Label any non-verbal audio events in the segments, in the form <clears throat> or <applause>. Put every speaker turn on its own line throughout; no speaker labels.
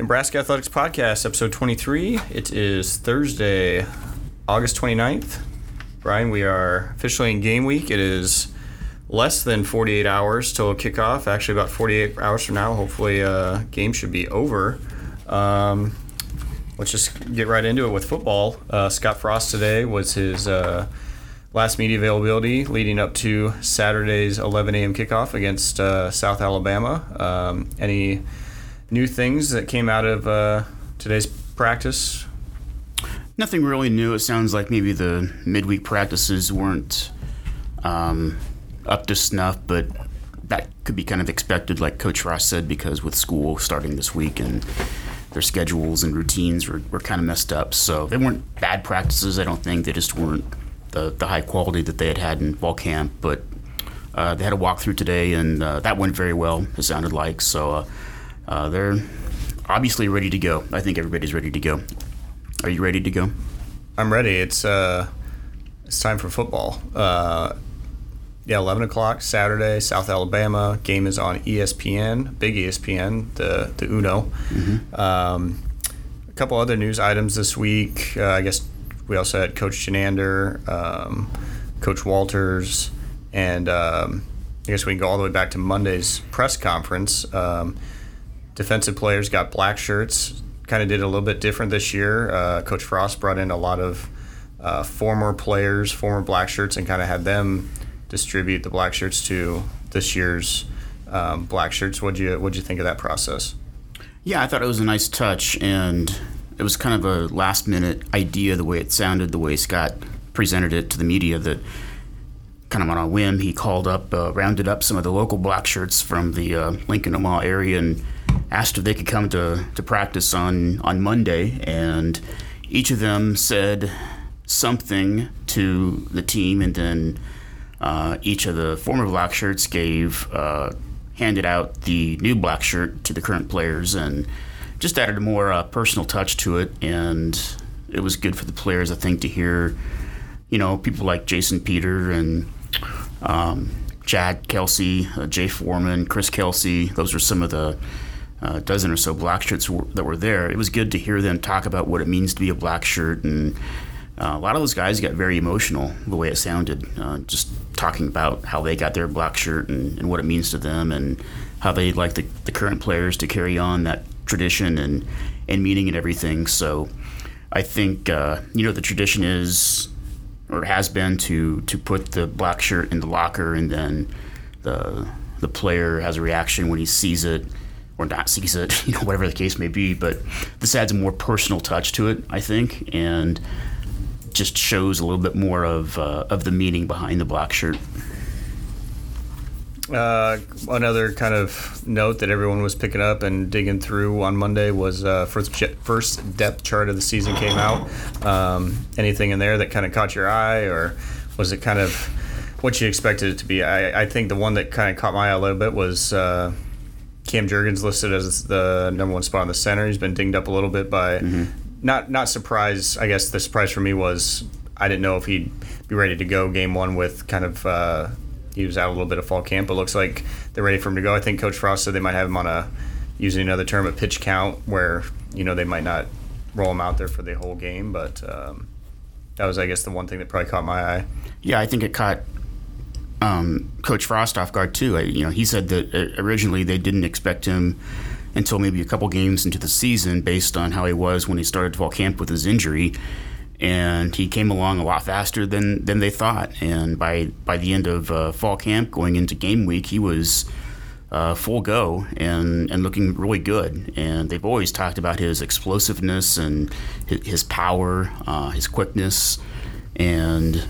Nebraska Athletics Podcast, episode 23. It is Thursday, August 29th. Brian, we are officially in game week. It is less than 48 hours till kickoff. Actually, about 48 hours from now. Hopefully, uh, game should be over. Um, let's just get right into it with football. Uh, Scott Frost today was his uh, last media availability leading up to Saturday's 11 a.m. kickoff against uh, South Alabama. Um, any new things that came out of uh, today's practice?
Nothing really new. It sounds like maybe the midweek practices weren't um, up to snuff, but that could be kind of expected, like Coach Ross said, because with school starting this week and their schedules and routines were, were kind of messed up. So they weren't bad practices, I don't think. They just weren't the, the high quality that they had had in fall camp. But uh, they had a walkthrough today, and uh, that went very well, it sounded like. So uh, uh, they're obviously ready to go. I think everybody's ready to go. Are you ready to go?
I'm ready. It's uh, it's time for football. Uh, yeah, 11 o'clock Saturday, South Alabama. Game is on ESPN, big ESPN, the the Uno. Mm-hmm. Um, a couple other news items this week. Uh, I guess we also had Coach Chinander, um, Coach Walters, and um, I guess we can go all the way back to Monday's press conference. Um, defensive players got black shirts. Kind of did a little bit different this year. Uh, Coach Frost brought in a lot of uh, former players, former black shirts, and kind of had them distribute the black shirts to this year's um, black shirts. What'd you What'd you think of that process?
Yeah, I thought it was a nice touch, and it was kind of a last minute idea the way it sounded, the way Scott presented it to the media. That kind of on a whim, he called up, uh, rounded up some of the local black shirts from the uh, Lincoln Omaha area, and asked if they could come to, to practice on, on Monday, and each of them said something to the team, and then uh, each of the former black shirts gave uh, handed out the new black shirt to the current players, and just added a more uh, personal touch to it, and it was good for the players, I think, to hear, you know, people like Jason Peter and um, Chad Kelsay, uh, Jay Foreman, Chris Kelsay. Those were some of the uh, dozen or so black shirts that were there. It was good to hear them talk about what it means to be a black shirt, and uh, a lot of those guys got very emotional the way it sounded, uh, just talking about how they got their black shirt and, and what it means to them, and how they'd like the, the current players to carry on that tradition and and meaning and everything. So, I think uh, you know the tradition is or has been to to put the black shirt in the locker, and then the the player has a reaction when he sees it or not sees it, <laughs> you know, whatever the case may be. But this adds a more personal touch to it, I think, and just shows a little bit more of uh, of the meaning behind the black shirt.
Uh, another kind of note that everyone was picking up and digging through on Monday was uh, first first depth chart of the season came out. Um, anything in there that kind of caught your eye, or was it kind of what you expected it to be? I, I think the one that kind of caught my eye a little bit was uh, Cam Jurgens listed as the number one spot in the center. He's been dinged up a little bit by mm-hmm. not not surprise. I guess the surprise for me was I didn't know if he'd be ready to go game one with kind of uh, he was out a little bit of fall camp, but looks like they're ready for him to go. I think Coach Frost said they might have him on a using another term a pitch count where you know they might not roll him out there for the whole game, but um, that was I guess the one thing that probably caught my eye.
Yeah, I think it caught um, Coach Frost off guard too. I, you know, he said that uh, originally they didn't expect him until maybe a couple games into the season, based on how he was when he started fall camp with his injury, and he came along a lot faster than than they thought. And by by the end of uh, fall camp, going into game week, he was. Uh, full go and, and looking really good. And they've always talked about his explosiveness and his, his power, uh, his quickness, and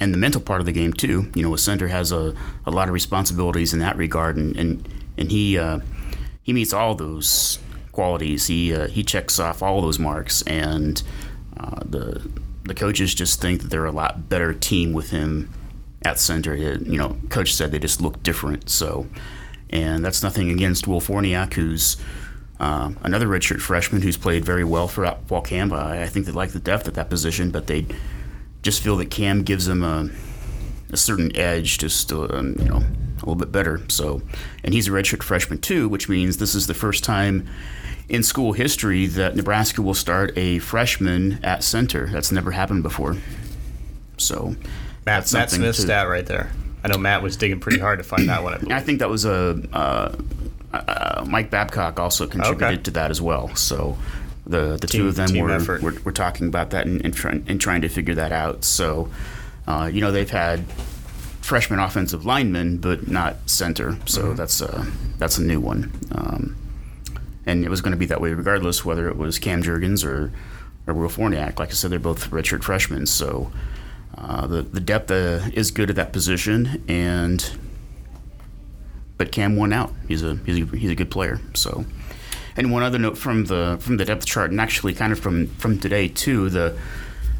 and the mental part of the game too. You know, a center has a, a lot of responsibilities in that regard, and and, and he uh, he meets all those qualities. He uh, he checks off all those marks, and uh, the the coaches just think that they're a lot better team with him at center. You know, coach said they just look different. So, and that's nothing against Will Farniok, who's uh, another redshirt freshman who's played very well for camp. I think they like the depth at that position, but they just feel that Cam gives him a, a certain edge, just uh, you know, a little bit better. So, and he's a redshirt freshman too, which means this is the first time in school history that Nebraska will start a freshman at center. That's never happened before. So,
Matt, Matt Smith's to, stat right there. I know Matt was digging pretty hard to find that one.
I, I think that was a uh, uh, Mike Babcock also contributed okay. to that as well. So the the team, two of them were, were, were talking about that and, and, try, and, trying to figure that out. So uh, you know they've had freshman offensive linemen, but not center. So mm-hmm. that's a that's a new one. Um, and it was going to be that way regardless whether it was Cam Jurgens or or Will Farniok. Like I said, they're both redshirt freshmen. So uh, the the depth uh, is good at that position, and but Cam won out. He's a he's a, he's a good player. So, and one other note from the from the depth chart, and actually kind of from from today too, the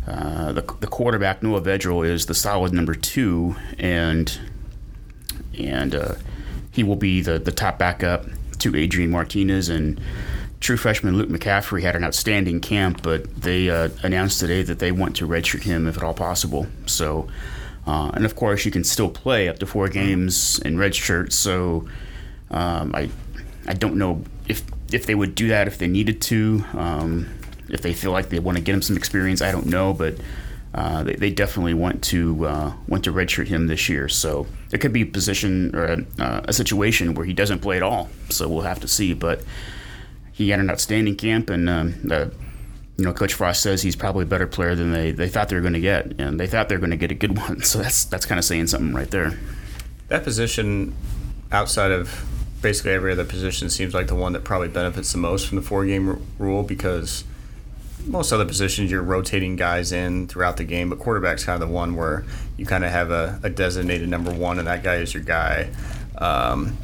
uh, the, the quarterback Noah Vedral is the solid number two, and and uh, he will be the the top backup to Adrian Martinez and true freshman Luke McCaffrey had an outstanding camp, but they uh, announced today that they want to redshirt him if at all possible. So, uh, and of course, you can still play up to four games in redshirt. So, um, I I don't know if if they would do that if they needed to. Um, if they feel like they want to get him some experience, I don't know, but. Uh, they, they, definitely want to uh, want to redshirt him this year. So there could be a position or a, uh, a situation where he doesn't play at all. So we'll have to see. But he had an outstanding camp, and um, you know, Coach Frost says he's probably a better player than they, they thought they were going to get, and they thought they were going to get a good <laughs> one. So that's that's kind of saying something right there.
That position, outside of basically every other position, seems like the one that probably benefits the most from the four game r- rule because most other positions you're rotating guys in throughout the game, but quarterback's kind of the one where you kind of have a, a designated number one, and that guy is your guy. Um,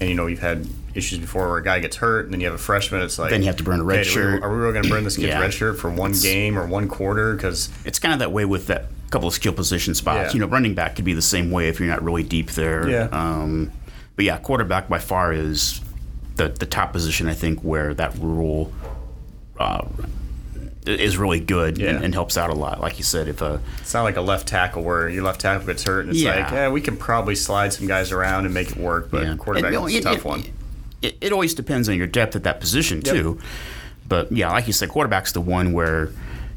and you know you've had issues before where a guy gets hurt and then you have a freshman. It's like
then you have to burn a red shirt.
Are we, really going to burn this kid's yeah. red shirt for one it's, game or one quarter? Because
it's kind of that way with that couple of skill position spots. Yeah. You know, running back could be the same way if you're not really deep there.
Yeah.
Um, but yeah, quarterback by far is the the top position. I think where that rule. Uh, is really good yeah. and, and, helps out a lot. Like you said, if a
it's not like a left tackle where your left tackle gets hurt and it's yeah. like, yeah, we can probably slide some guys around and make it work, but yeah. quarterback is a tough
it,
one
it, it always depends on your depth at that position too. Yep. But yeah, like you said, quarterback's the one where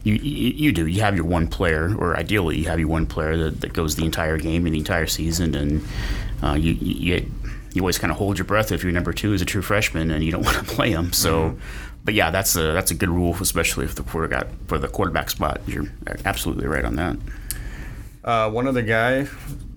you, you, you do you have your one player, or ideally you have your one player that, that goes the entire game and the entire season, and uh, you, you you always kind of hold your breath if your number two is a true freshman and you don't <laughs> want to play him. So, mm-hmm. but yeah, that's a that's a good rule, especially if the quarterback for the quarterback spot. You're absolutely right on that.
Uh, one other guy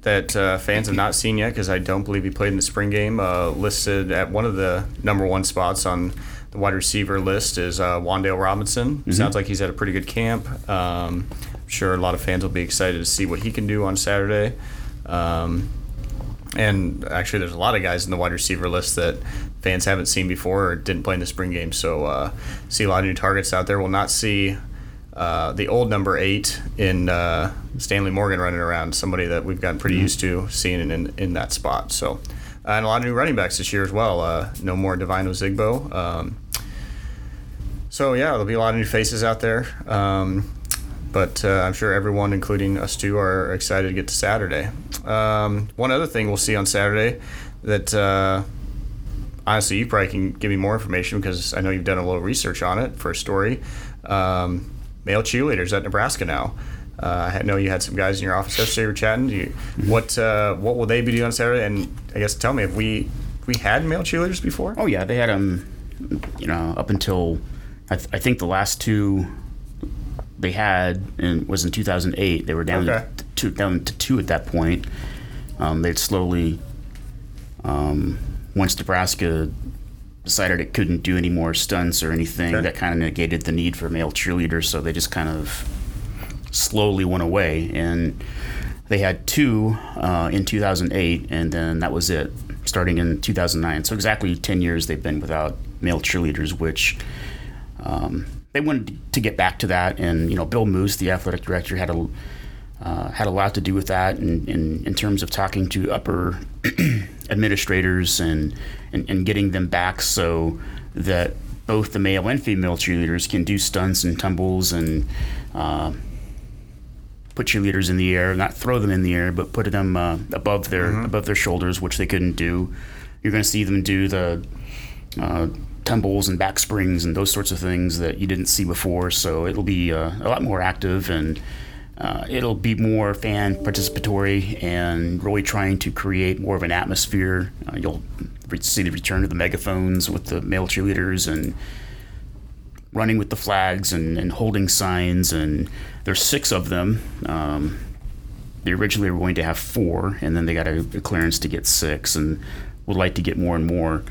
that uh, fans have not seen yet because I don't believe he played in the spring game. Uh, listed at one of the number one spots on the wide receiver list is uh, Wan'Dale Robinson. Mm-hmm. Sounds like he's had a pretty good camp. Um, I'm sure a lot of fans will be excited to see what he can do on Saturday. Um, and actually, there's a lot of guys in the wide receiver list that fans haven't seen before or didn't play in the spring game. So, uh, see a lot of new targets out there. We'll not see uh, the old number eight in uh, Stanley Morgan running around, somebody that we've gotten pretty mm-hmm. used to seeing in, in that spot. So, uh, and a lot of new running backs this year as well. Uh, no more Devine Ozigbo. Um, so yeah, there'll be a lot of new faces out there. Um, but uh, I'm sure everyone, including us two, are excited to get to Saturday. Um, one other thing we'll see on Saturday that uh, honestly you probably can give me more information because I know you've done a little research on it for a story. Um, male cheerleaders at Nebraska now. Uh, I know you had some guys in your office yesterday. were chatting. You, mm-hmm. what uh, what will they be doing on Saturday? And I guess tell me, if we we had male cheerleaders before?
Oh yeah, they had them. You know, up until I, th- I think the last two they had and was in 2008. They were down okay. to two, down to two at that point. Um, they'd slowly um, once Nebraska decided it couldn't do any more stunts or anything. Okay. That kind of negated the need for male cheerleaders, so they just kind of slowly went away. And they had two uh, in 2008, and then that was it, starting in 2009. So exactly 10 years they've been without male cheerleaders, which um, they wanted to get back to that. And you know, Bill Moos, the athletic director, had a uh, had a lot to do with that in, in, in terms of talking to upper <clears throat> administrators and, and, and, getting them back so that both the male and female cheerleaders can do stunts and tumbles and uh, put cheerleaders in the air, not throw them in the air, but put them uh, above their mm-hmm. above their shoulders, which they couldn't do. You're going to see them do the uh, tumbles and back springs and those sorts of things that you didn't see before. So it'll be uh, a lot more active and uh, it'll be more fan participatory and really trying to create more of an atmosphere. You'll see the return of the megaphones with the male cheerleaders and running with the flags and, and holding signs. And there's six of them. Um, they originally were going to have four, and then they got a, a clearance to get six, and would like to get more and more.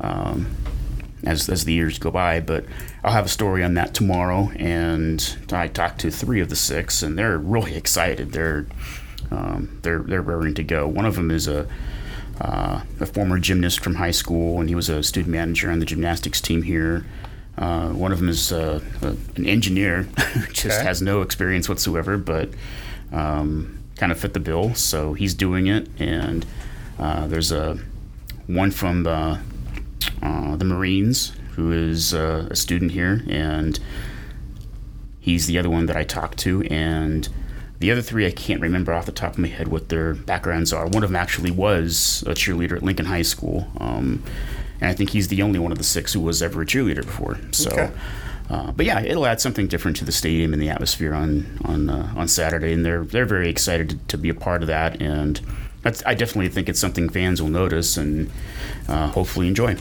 Um, as, as the years go by. But I'll have a story on that tomorrow. And I talked to three of the six, and they're really excited. They're um, they're they're raring to go. One of them is a uh, a former gymnast from high school, and he was a student manager on the gymnastics team here. Uh, one of them is uh, a, an engineer, <laughs> just okay. has no experience whatsoever, but um, kind of fit the bill. So he's doing it, and uh, there's a one from the uh, the Marines, who is uh, a student here, and he's the other one that I talked to. And the other three, I can't remember off the top of my head what their backgrounds are. One of them actually was a cheerleader at Lincoln High School, um, and I think he's the only one of the six who was ever a cheerleader before. So. Okay. Uh, but yeah, it'll add something different to the stadium and the atmosphere on on uh, on Saturday, and they're they're very excited to, to be a part of that. And I definitely think it's something fans will notice and uh, hopefully enjoy.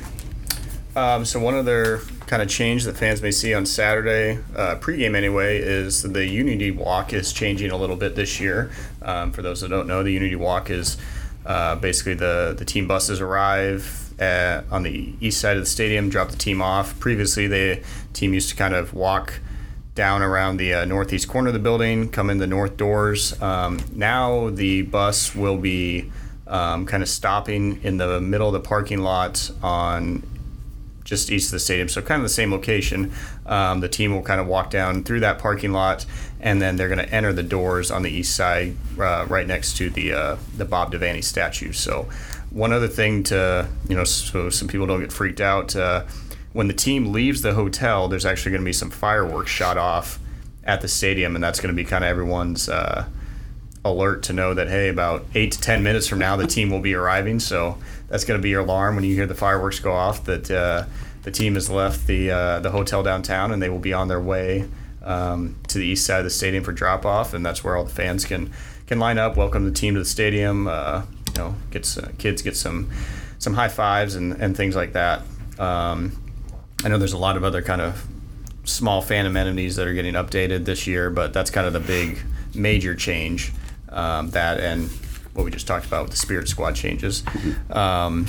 Um, so one other kind of change that fans may see on Saturday, uh, pregame anyway, is the Unity Walk is changing a little bit this year. Um, for those that don't know, the Unity Walk is uh, basically the the team buses arrive at, on the east side of the stadium, drop the team off. Previously, the team used to kind of walk down around the uh, northeast corner of the building, come in the north doors. Um, now the bus will be um, kind of stopping in the middle of the parking lot on just east of the stadium. So kind of the same location. Um, the team will kind of walk down through that parking lot, and then they're going to enter the doors on the east side, uh, right next to the uh, the Bob Devaney statue. So one other thing to you know, so some people don't get freaked out. Uh, when the team leaves the hotel, there's actually going to be some fireworks shot off at the stadium, and that's going to be kind of everyone's uh, alert to know that hey, about eight to ten minutes from now, the team will be arriving. So that's going to be your alarm when you hear the fireworks go off that uh, the team has left the uh, the hotel downtown and they will be on their way um, to the east side of the stadium for drop off, and that's where all the fans can can line up, welcome the team to the stadium. Uh, you know, get kids get some some high fives and, and things like that. Um, I know there's a lot of other kind of small fan amenities that are getting updated this year, but that's kind of the big major change. Um, that and what we just talked about with the Spirit Squad changes. Um,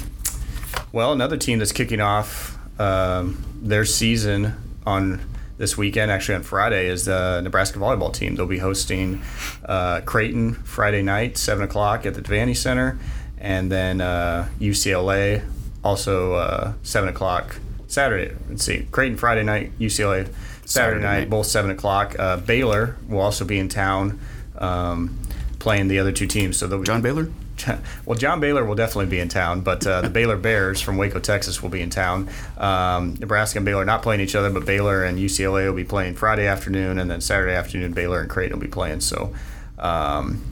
well, another team that's kicking off um, their season on this weekend, actually on Friday, is the Nebraska volleyball team. They'll be hosting uh, Creighton Friday night, seven o'clock at the Devaney Center, and then uh, UCLA also uh, seven o'clock Saturday. Let's see, Creighton Friday night, UCLA Saturday, Saturday night, night, both seven o'clock. Uh, Baylor will also be in town. Um, playing the other two teams. So they'll be,
John Baylor. <laughs>
Well, John Baylor will definitely be in town, but uh, the Baylor Bears from Waco, Texas, will be in town. Um, Nebraska and Baylor not playing each other, but Baylor and UCLA will be playing Friday afternoon, and then Saturday afternoon, Baylor and Creighton will be playing. So. Um,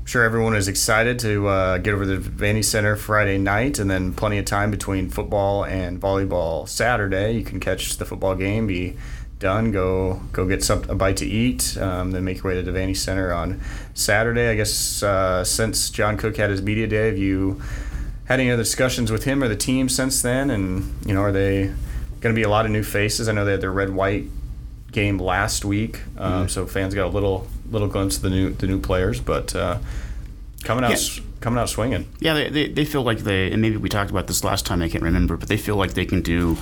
I'm sure everyone is excited to uh, get over to the Vanny Center Friday night, and then plenty of time between football and volleyball Saturday. You can catch the football game, be done, go go get some a bite to eat, um, then make your way to Devaney Center on Saturday. I guess uh, since John Cook had his media day, have you had any other discussions with him or the team since then? And you know, are they going to be a lot of new faces? I know they had their red white game last week, um, mm-hmm. so fans got a little little glimpse of the new the new players, but uh, coming out. Yeah. Coming out swinging.
Yeah, they, they, they feel like they, and maybe we talked about this last time, I can't remember, but they feel like they can do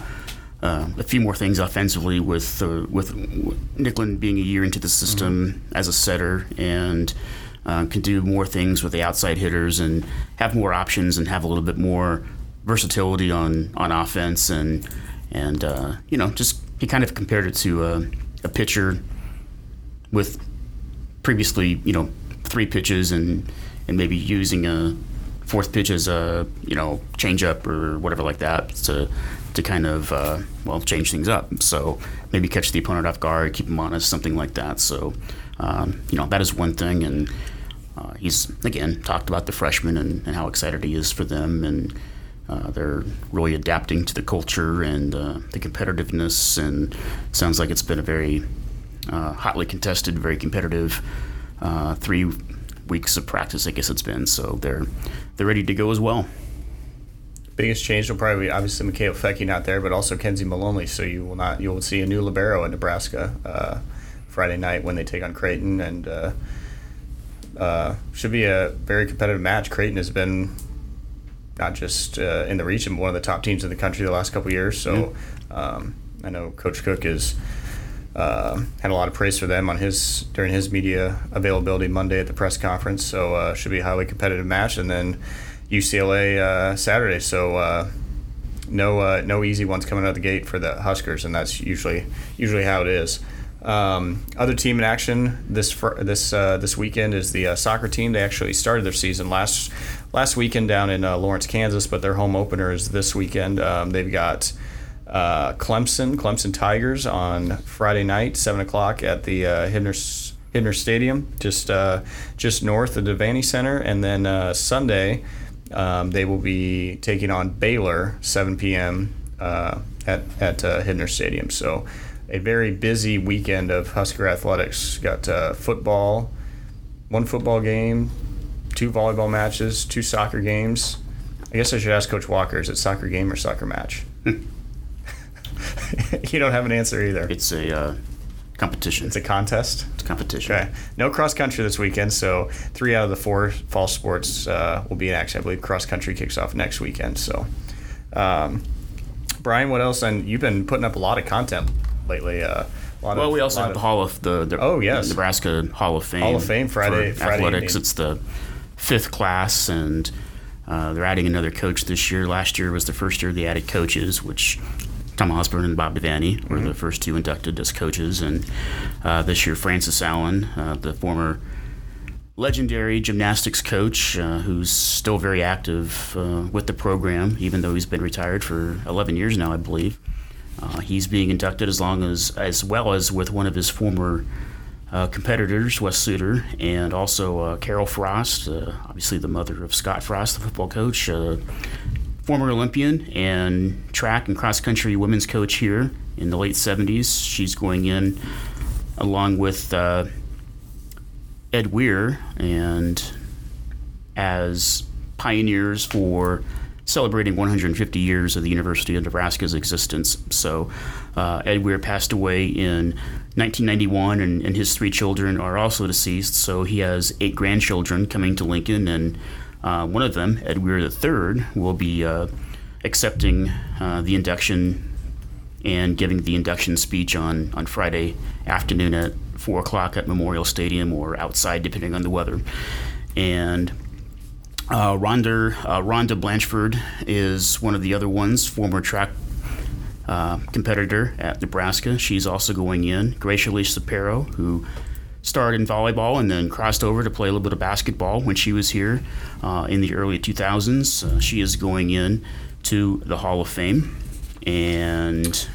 uh, a few more things offensively with uh, with Nicklin being a year into the system mm-hmm. as a setter and uh, can do more things with the outside hitters and have more options and have a little bit more versatility on, on offense and and uh, you know just he kind of compared it to a, a pitcher with previously you know three pitches and and maybe using a fourth pitch as a you know changeup or whatever like that to to kind of uh, well change things up. So maybe catch the opponent off guard, keep them honest, something like that. So um, you know that is one thing, and uh, he's again talked about the freshmen and, and, how excited he is for them, and uh, they're really adapting to the culture and uh, the competitiveness, and sounds like it's been a very uh, hotly contested, very competitive uh, three weeks of practice. I guess it's been so they're they're ready to go as well.
Biggest change will probably be obviously Mikaela Foecke not there, but also Kenzie Maloney. So you will not you will see a new libero in Nebraska uh, Friday night when they take on Creighton, and uh, uh, should be a very competitive match. Creighton has been not just uh, in the region, but one of the top teams in the country the last couple years. So um, I know Coach Cook is uh, had a lot of praise for them on his during his media availability Monday at the press conference. So uh, should be a highly competitive match, and then UCLA uh, Saturday. So uh, no uh, no easy ones coming out the gate for the Huskers, and that's usually usually how it is. Um, other team in action this fr- this uh, this weekend is the soccer team. They actually started their season last last weekend down in Lawrence, Kansas, but their home opener is this weekend. Um, they've got uh, Clemson, Clemson Tigers on Friday night, seven o'clock at the uh, Hibner, Hibner Stadium, just uh, just north of the Devaney Center, and then uh, Sunday um, they will be taking on Baylor, 7 p.m. Uh, at at uh, Hibner Stadium. So a very busy weekend of Husker athletics. Got uh, football, one football game, two volleyball matches, two soccer games. I guess I should ask Coach Walker: Is it soccer game or soccer match? <laughs> <laughs> you don't have an answer either.
It's a uh, competition.
It's a contest.
It's a competition.
Okay. No cross country this weekend, so three out of the four fall sports uh, will be in action. I believe cross country kicks off next weekend. So, um, Brian, what else? And you've been putting up a lot of content lately. Uh,
well,
of,
we also have the Hall of the, the
oh yes
Nebraska Hall of Fame.
Hall of Fame Friday. Friday
athletics. Evening. It's the fifth class and. Uh, they're adding another coach this year. Last year was the first year they added coaches, which Tom Osborne and Bob Devaney were mm-hmm. the first two inducted as coaches, and uh, this year Francis Allen, uh, the former legendary gymnastics coach, uh, who's still very active uh, with the program, even though he's been retired for 11 years now, I believe. Uh, he's being inducted as long as as well as with one of his former uh, competitors, Wes Suter, and also uh, Carol Frost, uh, obviously the mother of Scott Frost, the football coach, former Olympian and track and cross country women's coach here in the late 70s. She's going in along with uh, Ed Weir and as pioneers for celebrating 150 years of the University of Nebraska's existence. So uh, Ed Weir passed away in 1991, and, and, his three children are also deceased. So he has eight grandchildren coming to Lincoln, and uh, one of them, Ed Weir III, will be uh, accepting uh, the induction and giving the induction speech on, on Friday afternoon at 4 o'clock at Memorial Stadium or outside, depending on the weather. And uh, Rhonda, uh, Rhonda Blanford is one of the other ones, former track uh, competitor at Nebraska. She's also going in. Greichaly Cepero, who started in volleyball and then crossed over to play a little bit of basketball when she was here uh, in the early 2000s. Uh, she is going in to the Hall of Fame. And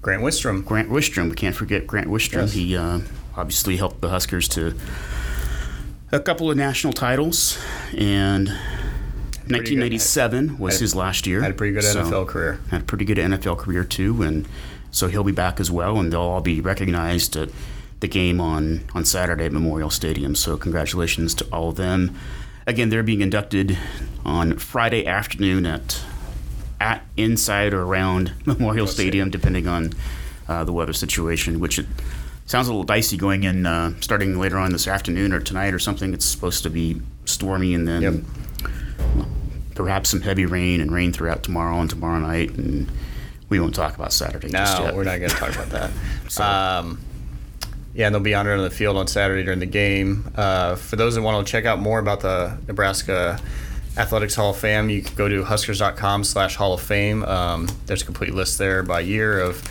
Grant Wistrom.
Grant Wistrom. We can't forget Grant Wistrom. Yes. He uh, obviously helped the Huskers to a couple of national titles. And 1997 good, was
had,
his last year.
Had a pretty good so NFL career.
Had a pretty good NFL career, too. And so he'll be back as well. And they'll all be recognized at the game on, on Saturday at Memorial Stadium. So congratulations to all of them. Again, they're being inducted on Friday afternoon at at inside or around <laughs> Memorial Stadium, depending on uh, the weather situation. Which it sounds a little dicey going in, uh, starting later on this afternoon or tonight or something. It's supposed to be stormy and then yep. perhaps some heavy rain and rain throughout tomorrow and tomorrow night. And we won't talk about Saturday.
No, we're not going to talk about that. <laughs> so, um, yeah, and they'll be honored on the field on Saturday during the game. Uh, for those that want to check out more about the Nebraska Athletics Hall of Fame, you can go to huskers.com slash Hall of Fame. Um, there's a complete list there by year of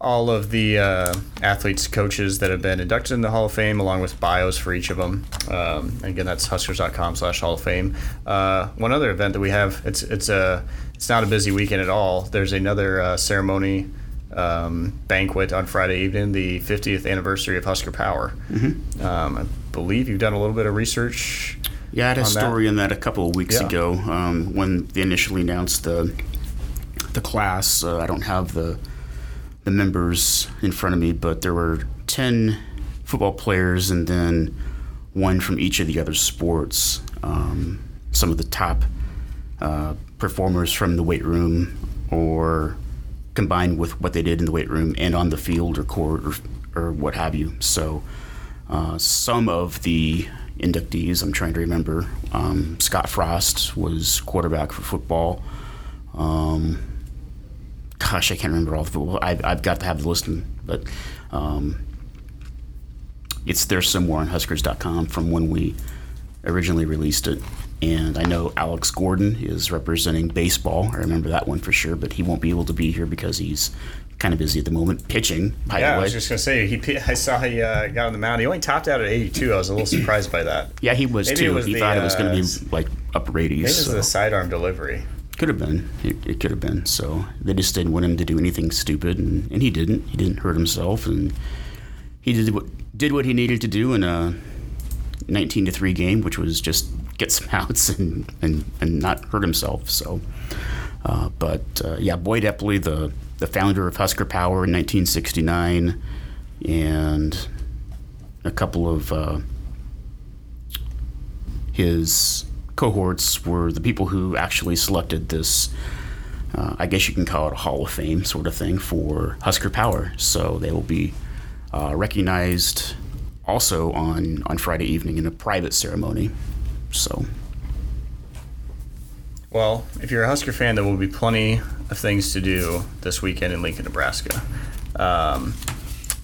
all of the uh, athletes, coaches that have been inducted in the Hall of Fame, along with bios for each of them. Um, again, that's huskers.com slash Hall of Fame. Uh, one other event that we have, it's it's a it's not a busy weekend at all. There's another uh, ceremony um, banquet on Friday evening, the 50th anniversary of Husker Power.
Mm-hmm.
Um, I believe you've done a little bit of research.
Yeah, I had a
on that?
story on that a couple of weeks
Yeah.
ago um, when they initially announced the the class. Uh, I don't have the the members in front of me, but there were ten football players and then one from each of the other sports. Um, some of the top uh, performers from the weight room, or combined with what they did in the weight room and on the field or court or, or what have you. So uh, some of the inductees, I'm trying to remember, um, Scott Frost was quarterback for football. Um, gosh, I can't remember all the football. I've, I've got to have the list, but um, it's there somewhere on Huskers.com from when we originally released it. And I know Alex Gordon is representing baseball. I remember that one for sure, but he won't be able to be here because he's kind of busy at the moment pitching. By
Yeah,
the
I was just gonna say he. I saw he uh, got on the mound. He only topped out at 82. I was a little surprised by that.
yeah, he was
Maybe
too.
was
he
the,
thought it was going
uh,
to be like upper 80s.
Maybe it was
so-
the sidearm delivery.
Could have been. It, it could have been. So they just didn't want him to do anything stupid, and, and he didn't. He didn't hurt himself, and he did what did what he needed to do in a 19 to three game, which was just get some <laughs> outs and and, and not hurt himself. So, uh, but uh, yeah, Boyd Epley, the the founder of Husker Power in 1969, and a couple of uh, his cohorts were the people who actually selected this. Uh, I guess you can call it a Hall of Fame sort of thing for Husker Power. So they will be uh, recognized also on, on Friday evening in a private ceremony. So
Well, if you're a Husker fan, there will be plenty of things to do this weekend in Lincoln, Nebraska. Um,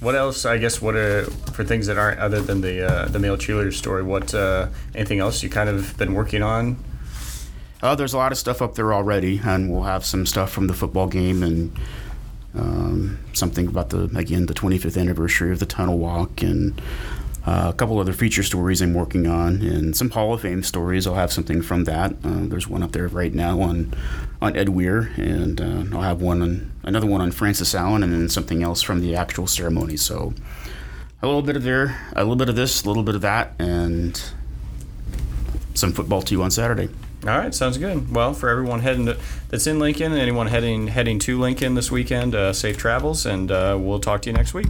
what else? I guess what are for things that aren't other than the uh, the male cheerleader story? What uh, anything else you kind of been working on?
Uh, there's a lot of stuff up there already, and we'll have some stuff from the football game and um, something about the again the 25th anniversary of the tunnel walk and uh, a couple other feature stories I'm working on and some Hall of Fame stories. I'll have something from that. Uh, there's one up there right now on on Ed Weir, and uh, I'll have one on another one on Francis Allen, and then something else from the actual ceremony. So a little bit of there, a little bit of this, a little bit of that, and some football too on Saturday.
All right, sounds good. Well, for everyone heading to, that's in Lincoln, and anyone heading heading to Lincoln this weekend, uh, safe travels, and uh, we'll talk to you next week.